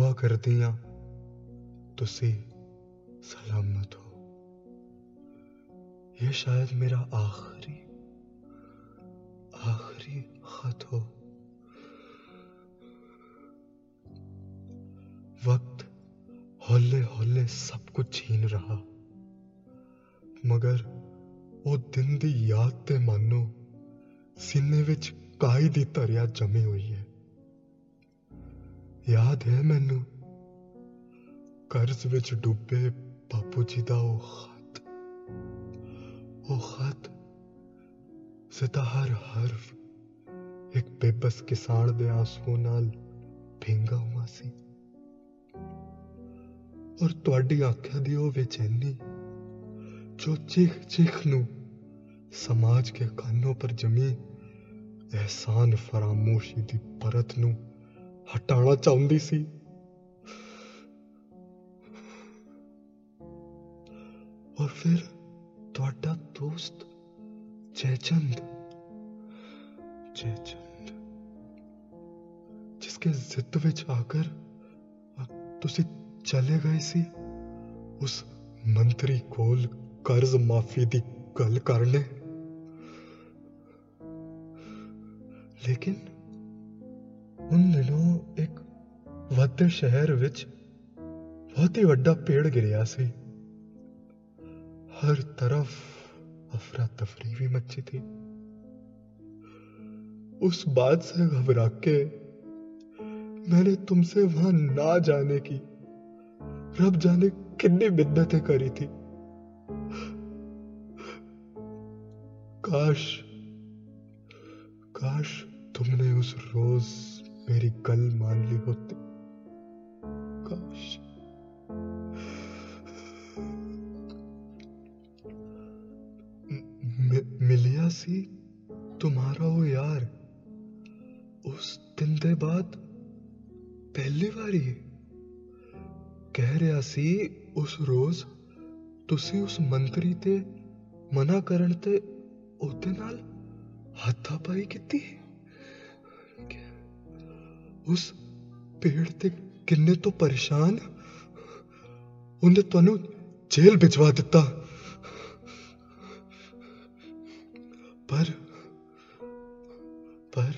ਦੁਆ ਕਰਦੀ ਹਾਂ ਤੁਸੀਂ ਸਲਾਮਤ ਹੋ ਇਹ ਸ਼ਾਇਦ ਮੇਰਾ ਆਖਰੀ आखिरी खत हो वक्त हौले हौले सब कुछ छीन रहा ਮਗਰ ਉਹ ਦਿਨ ਦੀ ਯਾਦ ਤੇ ਮਾਨੋ ਸੀਨੇ ਵਿੱਚ ਕਾਈ ਦੀ ਧਰਿਆ ਜਮੀ ਹੋਈ ਹੈ ਯਾਦ ਹੈ ਮੈਨੂੰ। ਕਰਜ਼ ਵਿੱਚ ਡੁੱਬੇ ਬਾਪੂ ਜੀ ਦਾ ਉਹ ਖਤ। ਉਹ ਖਤ ਸਿੱਧਾ ਹਰ ਹਰਫ ਇੱਕ ਬੇਬਸ ਕਿਸਾਨ ਦੇ ਆਸੂ ਨਾਲ ਭਿੰਗਾ ਹੁਆ ਸੀ। ਔਰ ਤੁਹਾਡੀ ਅੱਖਾਂ ਦੀ ਉਹ ਬੇਚੈਨੀ ਜੋ ਚੀਖ ਚੀਖ ਨੂੰ ਸਮਾਜ ਕੇ ਕਾਨੋਂ ਪਰ ਜਮੀ ਅਹਿਸਾਨ ਫਰਾਮੋਸ਼ੀ ਦੀ ਪਰਤ ਨੂੰ ਹਟਾਉਣਾ ਚਾਹੁੰਦੀ ਸੀ और फिर ਤੁਹਾਡਾ ਦੋਸਤ जयचंद जयचंद जिसके जिद विच आकर तुसी चले गए सी उस मंत्री कोल कर्ज माफी दी गल करने लेकिन उन दिनों एक वधे शहर विच बहुत ही वड्डा पेड़ गिरिया सी। हर तरफ़ अफरा तफरी भी मची थी। उस बात से घबरा के मैंने तुमसे वहाँ ना जाने की, रब जाने कितनी मिन्नतें करी थी। काश होती काश ਮਿਲਿਆ ਸੀ ਤੁਹਾਡਾ ਉਹ ਯਾਰ ਉਸ ਦਿਨ ਦੇ ਬਾਅਦ ਪਹਿਲੀ ਵਾਰੀ ਕਹਿ ਰਿਹਾ ਸੀ ਉਸ ਰੋਜ਼ ਤੁਸੀਂ ਉਸ ਮੰਤਰੀ ਤੇ ਮਨਾ ਕਰਨ ਤੇ ਉਹਦੇ ਨਾਲ ਹੱਥਾਪਾਈ ਕੀਤੀ ਉਸ ਪੇੜ ਤੇ ਕਿੰਨੇ ਤੋਂ ਪਰੇਸ਼ਾਨ ਉਹਨੇ ਤੁਹਾਨੂੰ ਜੇਲ੍ਹ ਭਿਜਵਾ ਦਿੱਤਾ। ਪਰ ਪਰ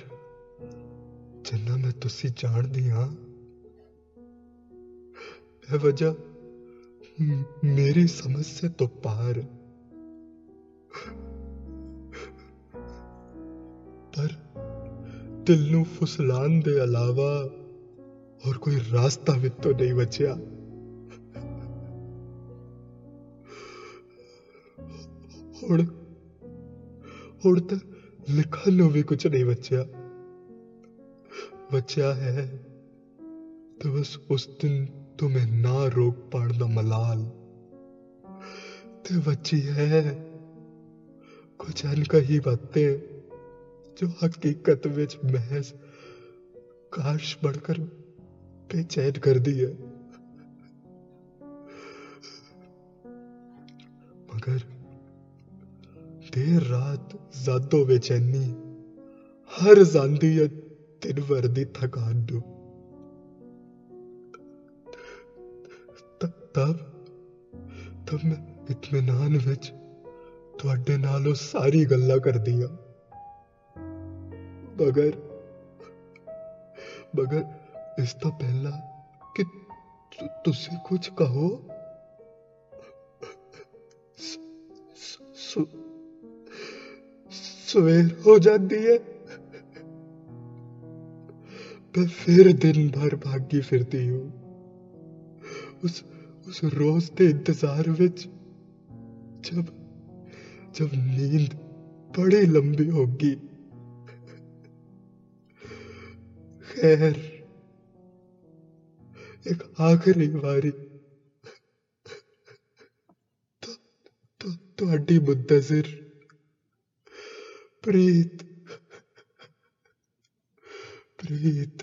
ਜਿੰਨਾ ਮੈਂ ਤੁਸੀਂ ਜਾਣਦੀ ਹਾਂ, ਇਹ ਵਜ੍ਹਾ ਮੇਰੀ ਸਮੱਸਿਆ ਤੋਂ ਪਾਰ। ਪਰ ਦਿਲ ਨੂੰ ਫੁਸਲਾਨ ਦੇ ਇਲਾਵਾ ਹੋਰ ਕੋਈ ਰਾਸਤਾ ਵੀ ਤੋਂ ਨਹੀਂ ਬਚਿਆ ਹੁਣ ਹੁਣ ਤਾਂ ਲਿਖਣ ਨੂੰ ਵੀ ਕੁਝ ਨਹੀਂ ਬਚਿਆ ਬਚਿਆ ਹੈ ਤੇ ਬਸ ਉਸ ਦਿਨ तुम्हें ना रोक पाड़ दा मलाल ते बची है कुछ अनकही बातें जो हकीकत विच महज काश बढ़कर बेचैन कर दी है मगर देर रात जादो बेचैनी हर जांदी है दिन भर दी थकान नू तब तब मैं इत्मीनान विच ਤੁਹਾਡੇ ਨਾਲ ਉਹ ਸਾਰੀ ਗੱਲਾਂ ਕਰਦੀ ਆ ਮਗਰ ਮਗਰ ਇਸ ਤੋਂ ਪਹਿਲਾਂ ਕਿ ਤੁਸੀਂ ਕੁਝ ਕਹੋ ਸਵੇਰ ਹੋ ਜਾਂਦੀ ਹੈ मैं फिर दिन भर भागी फिरती हूँ उस उस रोज के इंतजार विच जब जब नींद बड़ी लंबी होगी खैर एक आखिरी बारी तो तो ਤੁਹਾਡੀ ਮੁੰਤਜ਼ਰ ਪ੍ਰੀਤ ਪ੍ਰੀਤ